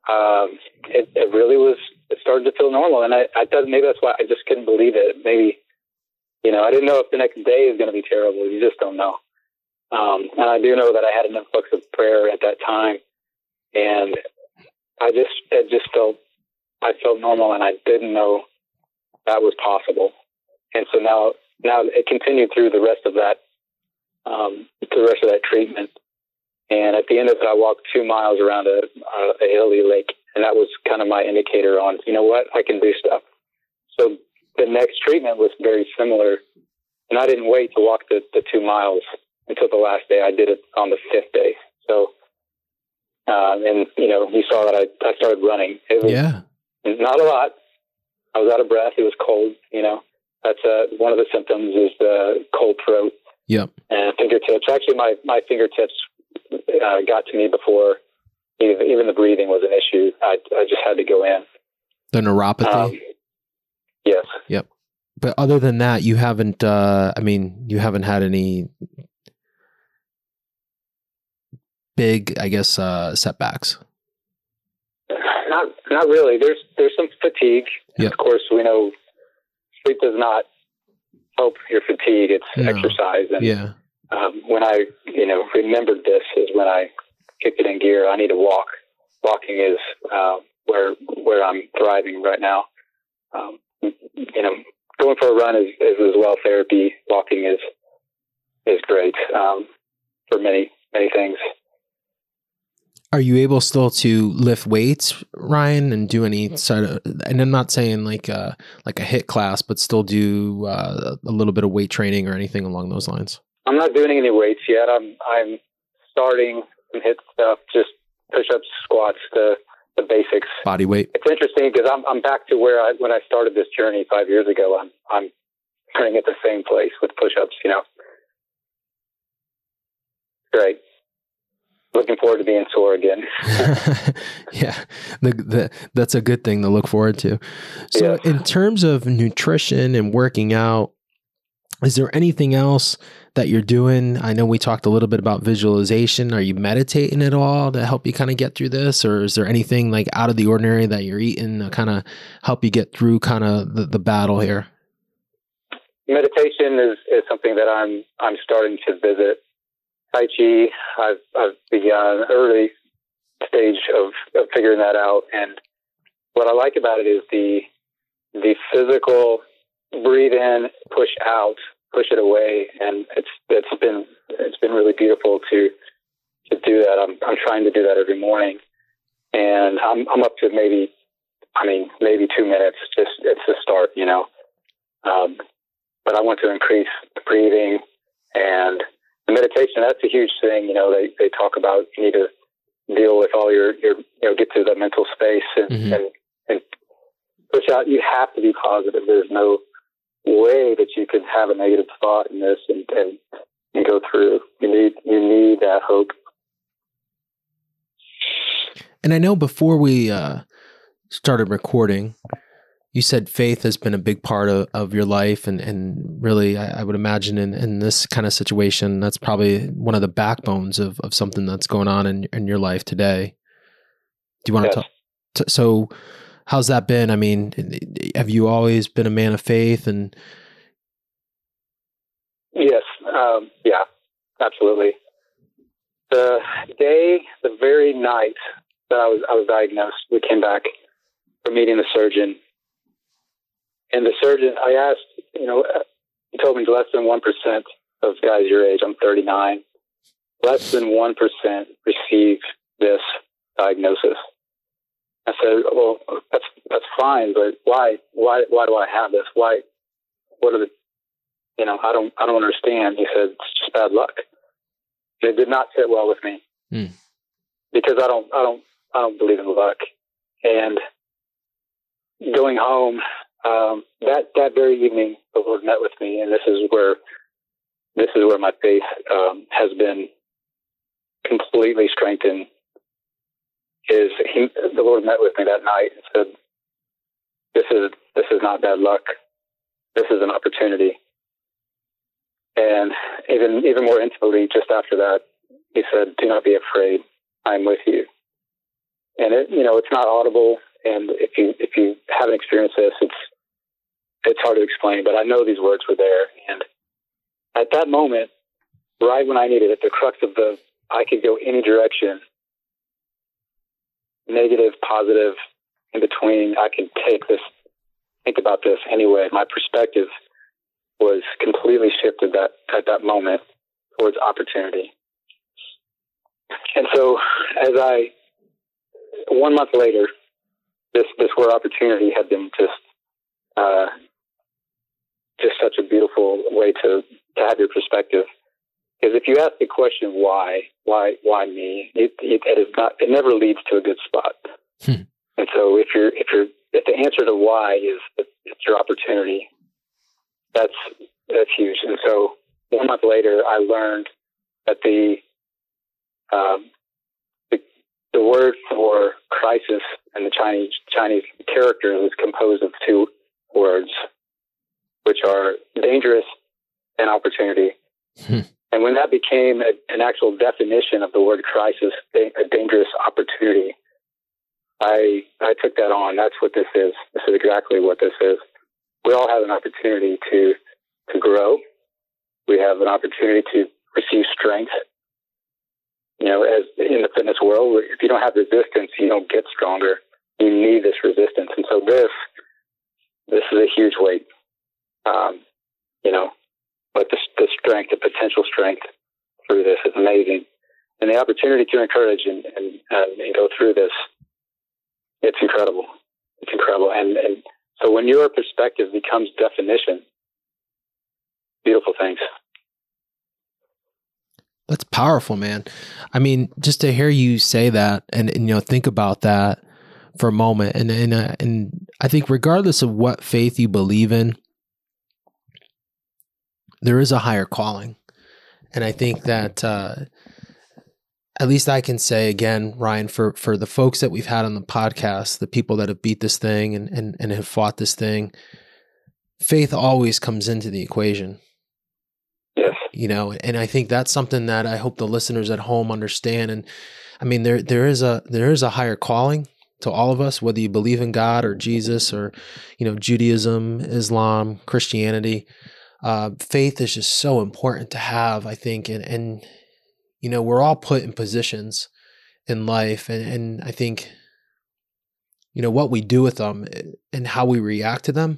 um, it, it really was, it started to feel normal. And I, I thought maybe that's why I just couldn't believe it. Maybe, you know, I didn't know if the next day is going to be terrible. You just don't know. Um, and I do know that I had an influx of prayer at that time. And I just, it just felt, I felt normal and I didn't know that was possible. And so now now it continued through the rest of that, um, the rest of that treatment. And at the end of it, I walked two miles around a, a hilly lake, and that was kind of my indicator on, you know what, I can do stuff. So the next treatment was very similar, and I didn't wait to walk the, the two miles until the last day. I did it on the fifth day. So, uh, and you know, you saw that I, I started running.
It was yeah.
not a lot. I was out of breath. It was cold, you know. That's uh, one of the symptoms is the cold throat.
Yep.
And fingertips. Actually, my my fingertips uh, got to me before even, even the breathing was an issue. I I just had to go in.
The neuropathy. Um,
yes.
Yep. But other than that, you haven't. Uh, I mean, you haven't had any big, I guess, uh, setbacks.
Not not really. There's there's some fatigue.
Yep.
Of course, we know sleep does not help your fatigue. It's no. exercise. And
yeah.
um, when I, you know, remembered this is when I kicked it in gear. I need to walk. Walking is uh, where where I'm thriving right now. Um, you know, going for a run is, is as well therapy. Walking is is great um, for many many things.
Are you able still to lift weights, Ryan, and do any sort of? And I'm not saying like a uh, like a HIIT class, but still do uh, a little bit of weight training or anything along those lines.
I'm not doing any weights yet. I'm I'm starting some HIIT stuff, just push ups, squats, the the basics.
Body weight.
It's interesting because I'm I'm back to where I when I started this journey five years ago. I'm I'm starting at the same place with push ups. You know, great looking forward to being sore again.
yeah, the, the, that's a good thing to look forward to. So, yes. in terms of nutrition and working out, is there anything else that you're doing? I know we talked a little bit about visualization. Are you meditating at all to help you kind of get through this, or is there anything like out of the ordinary that you're eating to kind of help you get through kind of the, the battle here?
Meditation is, is something that I'm I'm starting to visit Tai Chi, I've, I've begun early stage of, of figuring that out. And what I like about it is the, the physical breathe in, push out, push it away. And it's, it's been, it's been really beautiful to, to do that. I'm, I'm trying to do that every morning and I'm, I'm up to maybe, I mean, maybe two minutes. Just, it's a start, you know? Um, but I want to increase the breathing and the meditation, that's a huge thing. You know, they, they talk about you need to deal with all your your you know get to that mental space and
Mhm.
and, and push out. You have to be positive. There's no way that you can have a negative thought in this and and, and go through. You need you need that hope.
And I know before we uh, started recording, you said faith has been a big part of, of your life. And, and really, I, I would imagine in, in this kind of situation, that's probably one of the backbones of, of something that's going on in, in your life today. Do you want
Yes.
to talk? t- So, how's that been? I mean, have you always been a man of faith? And
Yes, um, yeah, absolutely. The day, the very night that I was I was diagnosed, we came back from meeting the surgeon, and the surgeon I asked, you know, uh, he told me less than one percent of guys your age. I'm 39. Less than one percent receive this diagnosis. I said, well, that's that's fine, but why why why do I have this? Why? What are the you know, I don't, I don't understand. He said, it's just bad luck. And it did not sit well with me
Hmm.
because I don't, I don't, I don't believe in luck. And going home, um, that, that very evening, the Lord met with me. And this is where, this is where my faith, um, has been completely strengthened is he, the Lord met with me that night and said, this is, this is not bad luck. This is an opportunity. And even even more intimately, just after that, he said, "Do not be afraid. I'm with you." And it, you know, it's not audible. And if you if you haven't experienced this, it's it's hard to explain. But I know these words were there. And at that moment, right when I needed it, the crux of the I could go any direction, negative, positive, in between. I could take this, think about this anyway. My perspective was completely shifted that at that moment towards opportunity. And so, as I one month later, this this word opportunity had been just uh, just such a beautiful way to to have your perspective. Because if you ask the question why, why, why me, it, it, it is not. It never leads to a good spot.
Hmm.
And so, if you're if you're if the answer to why is it's your opportunity, that's that's huge. And so one month later, I learned that the um, the, word for crisis in the Chinese Chinese characters is composed of two words, which are dangerous and opportunity.
Hmm.
And when that became a, an actual definition of the word crisis, a, a dangerous opportunity, I I took that on. That's what this is. This is exactly what this is. We all have an opportunity to to grow. We have an opportunity to receive strength. You know, as in the fitness world, if you don't have resistance, you don't get stronger. You need this resistance, and so this this is a huge weight. Um, you know, but the, the strength, the potential strength through this is amazing, and the opportunity to encourage and and, and, and go through this, it's incredible. It's incredible, and and so when your perspective becomes definition, beautiful things.
That's powerful, man. I mean, just to hear you say that and, and you know think about that for a moment, and and uh, and I think regardless of what faith you believe in, there is a higher calling, and I think that uh, at least I can say again, Ryan, for for the folks that we've had on the podcast, the people that have beat this thing and and and have fought this thing, faith always comes into the equation
Yes.
you know and i think that's something that i hope the listeners at home understand and i mean there there is a there is a higher calling to all of us whether you believe in god or jesus or you know judaism islam christianity uh, faith is just so important to have i think and and you know we're all put in positions in life and and i think you know what we do with them eh, and how we react to them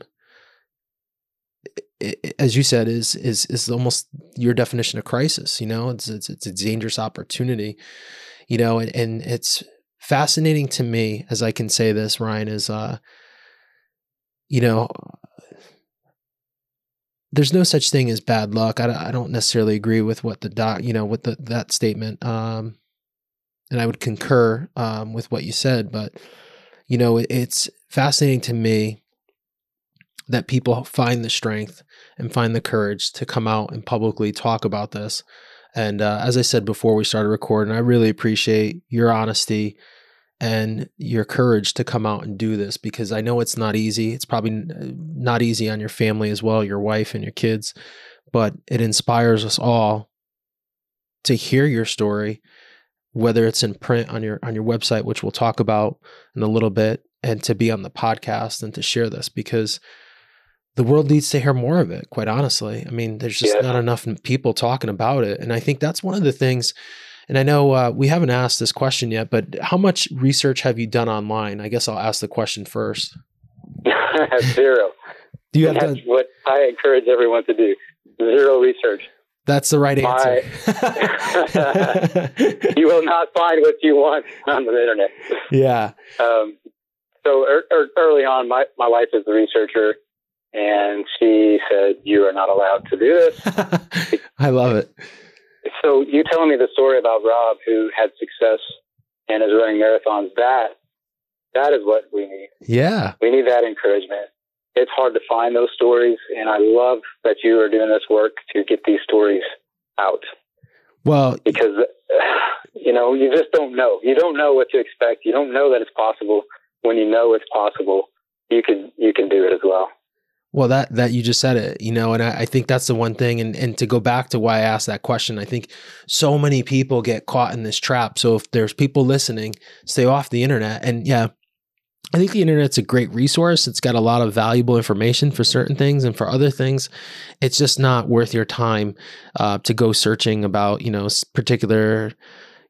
as you said, is is is almost your definition of crisis. You know, it's it's, it's a dangerous opportunity. You know, and, and it's fascinating to me as I can say this, Ryan, is uh, you know, there's no such thing as bad luck. I, don't- I don't necessarily agree with what the doc, you know, with the that statement. Um, and I would concur um, with what you said. But you know, it, it's fascinating to me that people find the strength and find the courage to come out and publicly talk about this. And uh, as I said before we started recording, I really appreciate your honesty and your courage to come out and do this because I know it's not easy. It's probably not easy on your family as well, your wife and your kids, but it inspires us all to hear your story whether it's in print on your on your website which we'll talk about in a little bit and to be on the podcast and to share this because the world needs to hear more of it quite honestly i mean there's just yeah. not enough people talking about it and i think that's one of the things and I know uh, we haven't asked this question yet, but how much research have you done online? I guess I'll ask the question first.
Zero.
Do you have
That's
to...
what I encourage everyone to do. Zero research.
That's the right answer.
My... you will not find what you want on the internet.
Yeah.
Um, so er, er, early on, my, my wife is the researcher, and she said, You are not allowed to do this.
I love it.
So you telling me the story about Rob who had success and is running marathons, that that is what we need.
Yeah.
We need that encouragement. It's hard to find those stories and I love that you are doing this work to get these stories out.
Well,
because you know, you just don't know. You don't know what to expect. You don't know that it's possible. When you know it's possible, you can you can do it as well.
Well, that that you just said it, you know, and I, I, think that's the one thing. And and to go back to why I asked that question, I think so many people get caught in this trap. So if there's people listening, stay off the internet. And yeah, I think the internet's a great resource. It's got a lot of valuable information for certain things, and for other things, it's just not worth your time uh, to go searching about you know particular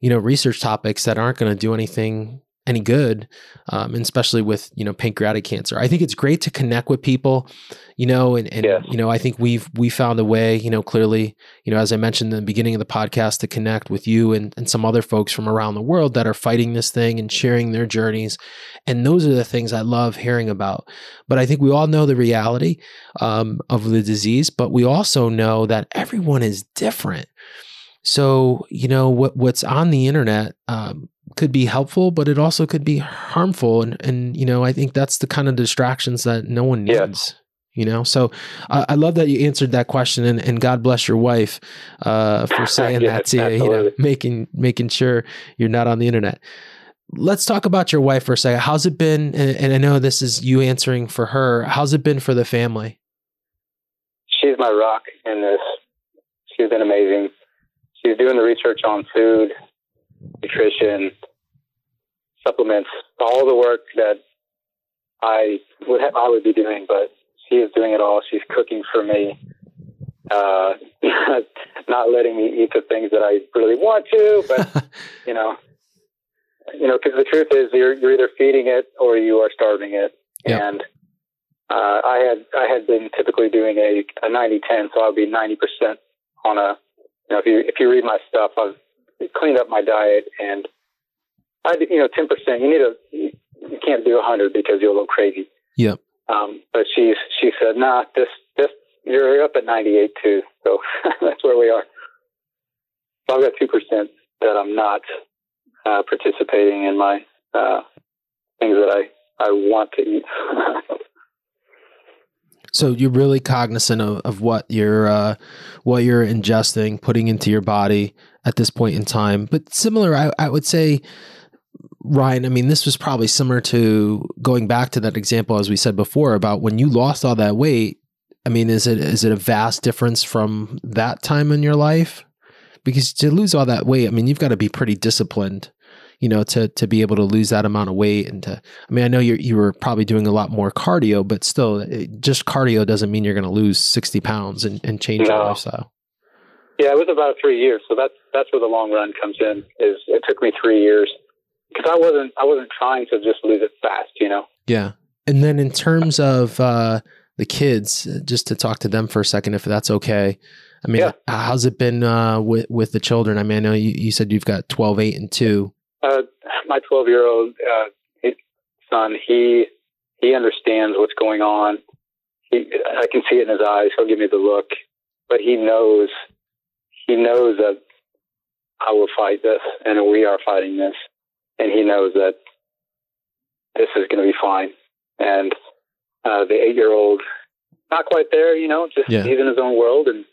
you know research topics that aren't going to do anything any good, um, and especially with you know pancreatic cancer. I think it's great to connect with people, you know, and, and yes. you know I think we've we found a way, you know, clearly, you know, as I mentioned in the beginning of the podcast, to connect with you and, and some other folks from around the world that are fighting this thing and sharing their journeys, and those are the things I love hearing about. But I think we all know the reality um, of the disease, but we also know that everyone is different. So you know what what's on the internet. Um, could be helpful, but it also could be harmful. And and you know, I think that's the kind of distractions that no one needs. You know, so uh, I love that you answered that question, and, and God bless your wife uh, for saying that to you. You know, making making sure you're not on the internet. Let's talk about your wife for a second. How's it been? And, and I know this is you answering for her. How's it been for the family?
She's my rock in this. She's been amazing. She's doing the research on food, nutrition, supplements, all the work that I would have, I would be doing, but she is doing it all. She's cooking for me, uh, not letting me eat the things that I really want to, but you know, you know, because the truth is, you're you're either feeding it or you are starving it, yep. and uh, I had I had been typically doing a, a 90-10, so I'll be ninety percent on a. You know, if you if you read my stuff, I've cleaned up my diet and I, you know, 10%, you need a, you can't do a hundred because you'll go crazy.
Yep.
Um, but she's, she said, nah, this, this, you're up at 98 too. So that's where we are. So I've got 2% that I'm not, uh, participating in my, uh, things that I, I want to eat.
So you're really cognizant of, of what you're uh, what you're ingesting, putting into your body at this point in time. But similar, I, I would say, Ryan. I mean, this was probably similar to going back to that example as we said before about when you lost all that weight. I mean, is it is it a vast difference from that time in your life? Because to lose all that weight, I mean, you've got to be pretty disciplined you know, to to be able to lose that amount of weight and to I mean, I know you you were probably doing a lot more cardio, but still it, just cardio doesn't mean you're going to lose 60 pounds and, and change no. your lifestyle.
Yeah, it was about 3 years. So that's that's where the long run comes in is it took me 3 years because I wasn't I wasn't trying to just lose it fast, you know.
Yeah. And then in terms of uh the kids, just to talk to them for a second, if that's okay. I mean, yeah. how's it been uh, with with the children? I mean, I know you, you said you've got 12, 8, and 2.
Uh, my 12 year old uh, son, he he understands what's going on. He, I can see it in his eyes. He'll give me the look, but he knows he knows that I will fight this, and we are fighting this, and he knows that this is going to be fine. And uh, the eight-year-old, not quite there, you know, just
Yeah.
he's in his own world, and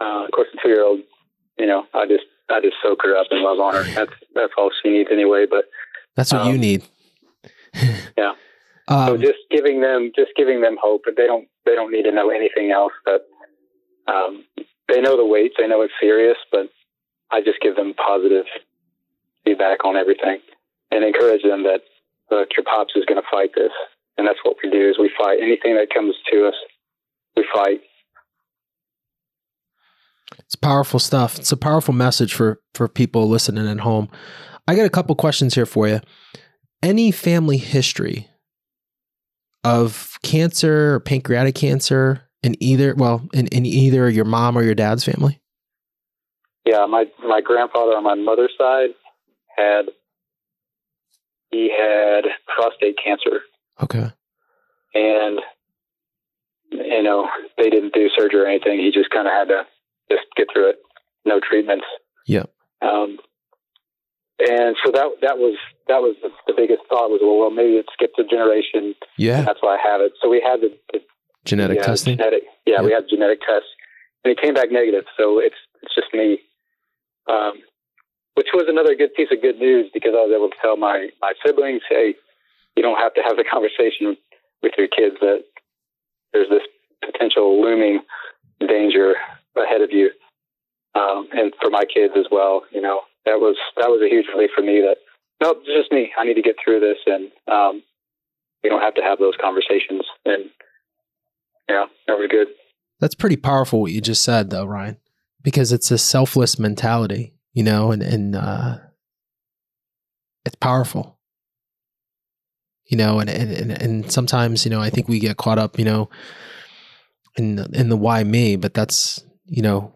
uh, of course the two-year-old, you know, I just I just soak her up and love on her. That's that's all she needs anyway. But
That's what you
Um,
need.
yeah. so
Um,
just giving them just giving them hope, but they don't they don't need to know anything else. But um, they know the weights, they know it's serious, but I just give them positive feedback on everything and encourage them that look, your pops is going to fight this, and that's what we do is we fight anything that comes to us. We fight.
It's powerful stuff. It's a powerful message for for people listening at home. I got a couple questions here for you. Any family history of cancer or pancreatic cancer in either well in, in either your mom or your dad's family?
Yeah, my my grandfather on my mother's side had he had prostate cancer.
Okay.
and you know they didn't do surgery or anything. He just kind of had to just get through it, no treatments.
Yep.
Um, and so that that was that was the, the biggest thought was well, well maybe it skipped a generation.
Yeah.
That's why I have it. So we had the, the
Genetic
yeah,
testing.
Genetic, yeah, we had genetic tests, and it came back negative. So it's it's just me. Um, which was another good piece of good news because I was able to tell my my siblings, hey, you don't have to have the conversation with your kids that there's this potential looming danger ahead of you, um, and for my kids as well. You know, that was that was a huge relief for me. That nope, it's just me. I need to get through this, and um, we don't have to have those conversations. And yeah, that was good.
That's pretty powerful what you just said though, Ryan, because it's a selfless mentality, you know, and and uh it's powerful. You know, and and and, and sometimes, you know, I think we get caught up, you know, in in the why me, but that's, you know,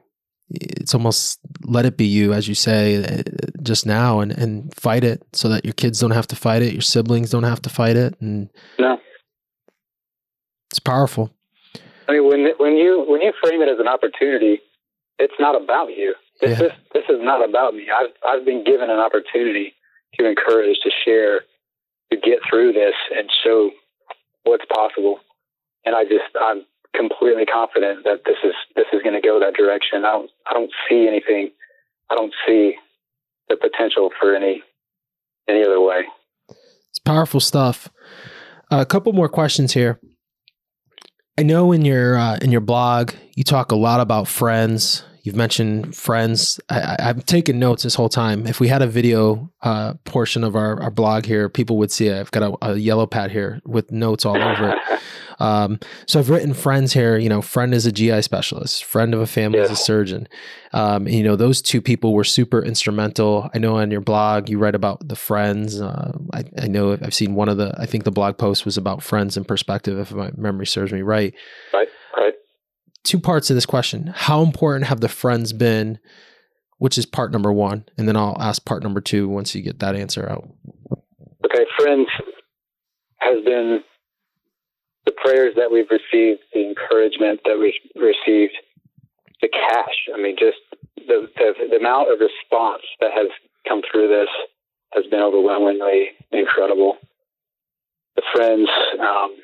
it's almost let it be you as you say uh, just now and and fight it so that your kids don't have to fight it, your siblings don't have to fight it and
No,
it's powerful.
I mean when when you when you frame it as an opportunity, it's not about you. This
Yeah.
is this is not about me. I've I've been given an opportunity to encourage, to share, to get through this and show what's possible. And I just I'm completely confident that this is this is going to go that direction. I don't I don't see anything. I don't see the potential for any any other way.
It's powerful stuff. a couple more questions here. I know in your uh, in your blog you talk a lot about friends. You've mentioned friends. I, I've taken notes this whole time. If we had a video uh, portion of our, our blog here, people would see it. I've got a, a yellow pad here with notes all over it. Um, so I've written friends here. You know, friend is a GI specialist. Friend of a family is a surgeon. Um, you know, those two people were super instrumental. I know on your blog you write about the friends. Uh, I, I know I've seen one of the. I think the blog post was about friends and perspective, if my memory serves me right,
right.
Two parts of this question: How important have the friends been? Which is part number one, and then I'll ask part number two once you get that answer out.
Okay, friends has been the prayers that we've received, the encouragement that we've received, the cash. I mean, just the, the, the amount of response that has come through this has been overwhelmingly incredible. The friends, um,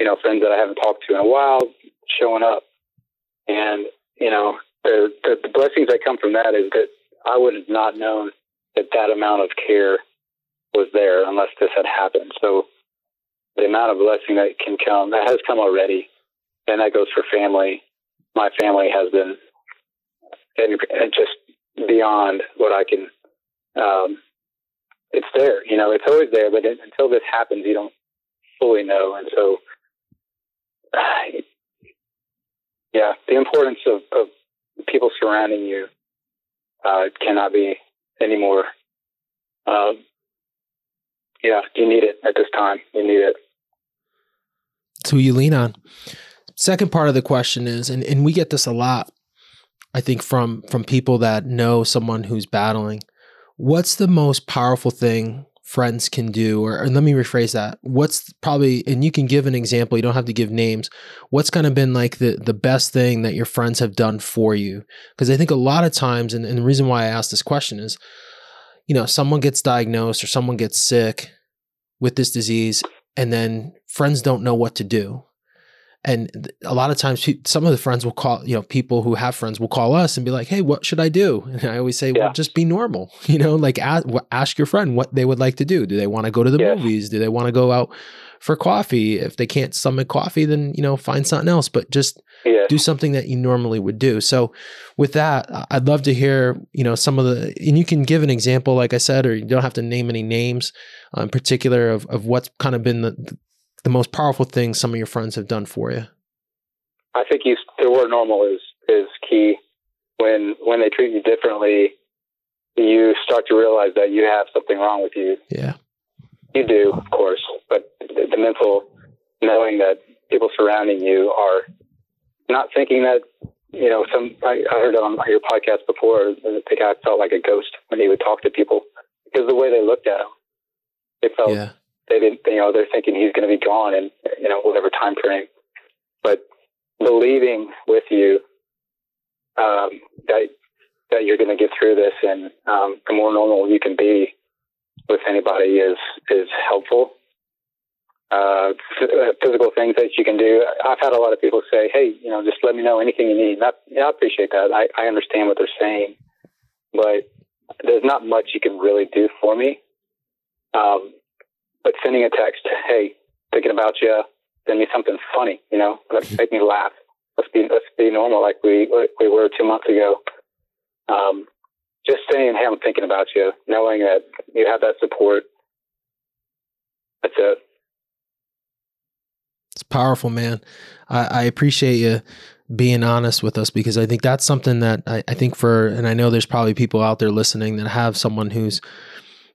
you know, friends that I haven't talked to in a while showing up. And, you know, the, the, the blessings that come from that is that I would have not known that that amount of care was there unless this had happened. So the amount of blessing that can come, that has come already, and that goes for family. My family has been and, and just beyond what I can. Um, it's there, you know, it's always there, but it, until this happens, you don't fully know. And so, yeah, the importance of, of people surrounding you uh, cannot be any more um, yeah, you need it at this time. You need it.
It's who you lean on. Second part of the question is, and, and we get this a lot, I think, from from people that know someone who's battling. What's the most powerful thing friends can do or, or, let me rephrase that. What's probably and you can give an example you don't have to give names. What's kind of been like the the best thing that your friends have done for you? Because i think a lot of times and, and the reason why i asked this question is you know someone gets diagnosed or someone gets sick with this disease and then friends don't know what to do and a lot of times some of the friends will call you know people who have friends will call us and be like hey what should i do and i always say yeah. well just be normal you know like ask, ask, your friend what they would like to do do they want to go to the yeah. movies do they want to go out for coffee if they can't stomach coffee then you know find something else but just yeah. do something that you normally would do so with that i'd love to hear you know some of the and you can give an example like i said or you don't have to name any names uh, in particular of, of what's kind of been the, the most powerful thing some of your friends have done for you?
I think you, the word normal is is key. When when they treat you differently, you start to realize that you have something wrong with you.
Yeah,
you do, of course, but the, the mental knowing that people surrounding you are not thinking that you know some. I, I heard on your podcast before the guy felt like a ghost when he would talk to people because the way they looked at him, it felt yeah they didn't, you know, they're thinking he's going to be gone in, you know, whatever time frame. But believing with you um, that that you're going to get through this, and um, the more normal you can be with anybody is is helpful. Uh, uh, physical things that you can do. I've had a lot of people say, "Hey, you know, just let me know anything you need." That, yeah, I appreciate that. I, I understand what they're saying, but there's not much you can really do for me. Um, but sending a text, hey, thinking about you, send me something funny, you know, make me laugh. Let's be let's be normal like we we were two months ago. Um, just saying, hey, I'm thinking about you, knowing that you have that support. That's it.
It's powerful, man. I, I appreciate you being honest with us because I think that's something that I, I think for, and I know there's probably people out there listening that have someone who's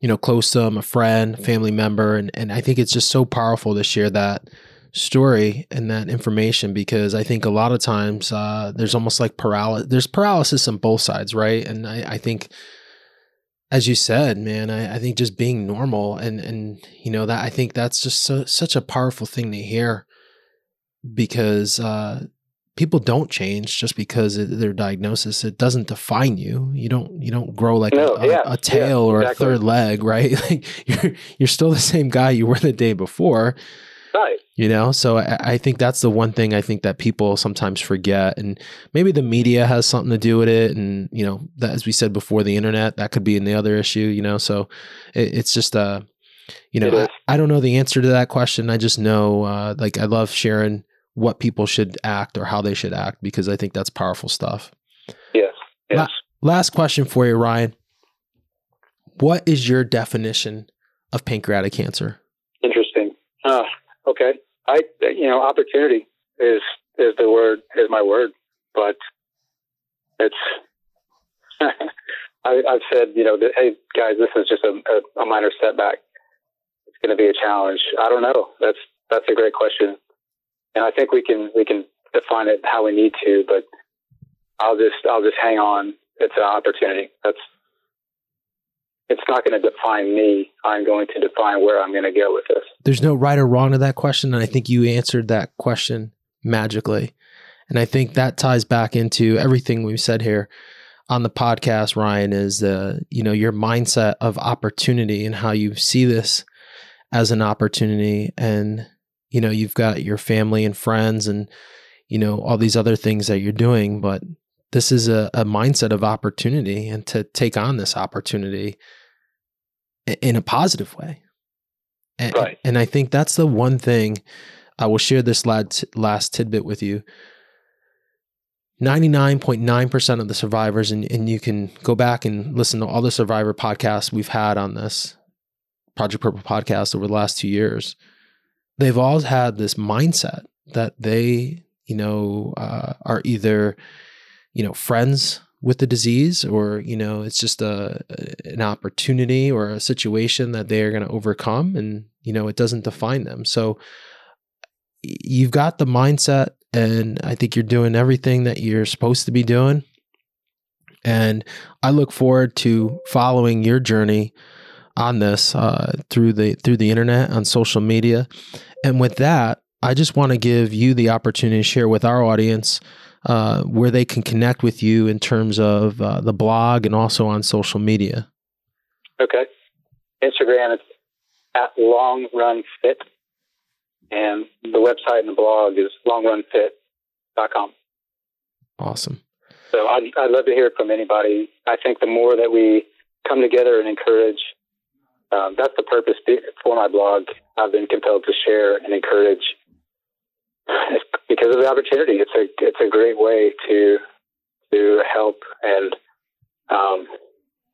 you know, close to them, a friend, family member. And, and I think it's just so powerful to share that story and that information because I think a lot of times uh, there's almost like paralysis. There's paralysis on both sides, right? And I, I think, as you said, man, I, I, think just being normal and and you know that I think that's just so, such a powerful thing to hear because uh, people don't change just because of their diagnosis. It doesn't define you. You don't you don't grow like no, a, yeah, a, tail yeah, or exactly. a third leg, right? Like you're you're still the same guy you were the day before.
Right.
You know, so I, I think that's the one thing I think that people sometimes forget, and maybe the media has something to do with it, and you know, that, as we said before, the internet that could be in the other issue. You know, so it, it's just a uh, you know, I, I, don't know the answer to that question. I just know, uh, like, I love sharing what people should act or how they should act because I think that's powerful stuff.
Yes. yes.
La- last question for you, Ryan. What is your definition of pancreatic cancer?
Interesting. Uh, okay. I, you know, opportunity is, is the word, is my word, but it's, I, have said, you know, that, hey guys, this is just a, a, a minor setback. It's going to be a challenge. I don't know. That's, that's a great question and I think we can we can define it how we need to, but I'll just I'll just hang on. It's an opportunity. That's it's not going to define me. I'm going to define where I'm going to go with this.
There's no right or wrong to that question, and I think you answered that question magically. And I think that ties back into everything we've said here on the podcast, Ryan, is uh, you know, your mindset of opportunity and how you see this as an opportunity and you know you've got your family and friends and you know all these other things that you're doing but this is a, a mindset of opportunity and to take on this opportunity in a positive way and, right. and i think that's the one thing i will share this last, last tidbit with you 99.9% of the survivors and, and you can go back and listen to all the survivor podcasts we've had on this project purple podcast over the last two years they've all had this mindset that they, you know, uh, are either, you know, friends with the disease or you know it's just a an opportunity or a situation that they are going to overcome and you know it doesn't define them. So you've got the mindset and i think you're doing everything that you're supposed to be doing. And i look forward to following your journey on this uh, through the through the internet on social media. And with that, I just want to give you the opportunity to share with our audience uh, where they can connect with you in terms of uh, the blog and also on social media.
Okay. Instagram is at Long Run Fit, and the website and the blog is longrunfit.com.
Awesome.
So I'd, I'd love to hear from anybody. I think the more that we come together and encourage, um, that's the purpose for my blog. I've been compelled to share and encourage because of the opportunity. It's a it's a great way to to help and um,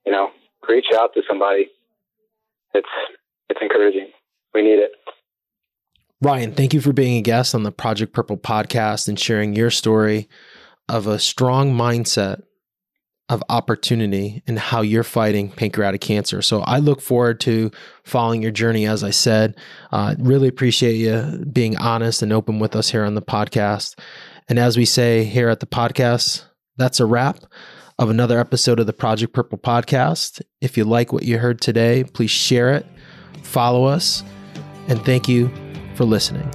you know reach out to somebody. It's it's encouraging. We need it.
Ryan, thank you for being a guest on the Project Purple podcast and sharing your story of a strong mindset of opportunity and how you're fighting pancreatic cancer. So I look forward to following your journey. As I said, uh, really appreciate you being honest and open with us here on the podcast. And as we say here at the podcast, that's a wrap of another episode of the Project Purple podcast. If you like what you heard today, please share it, follow us, and thank you for listening.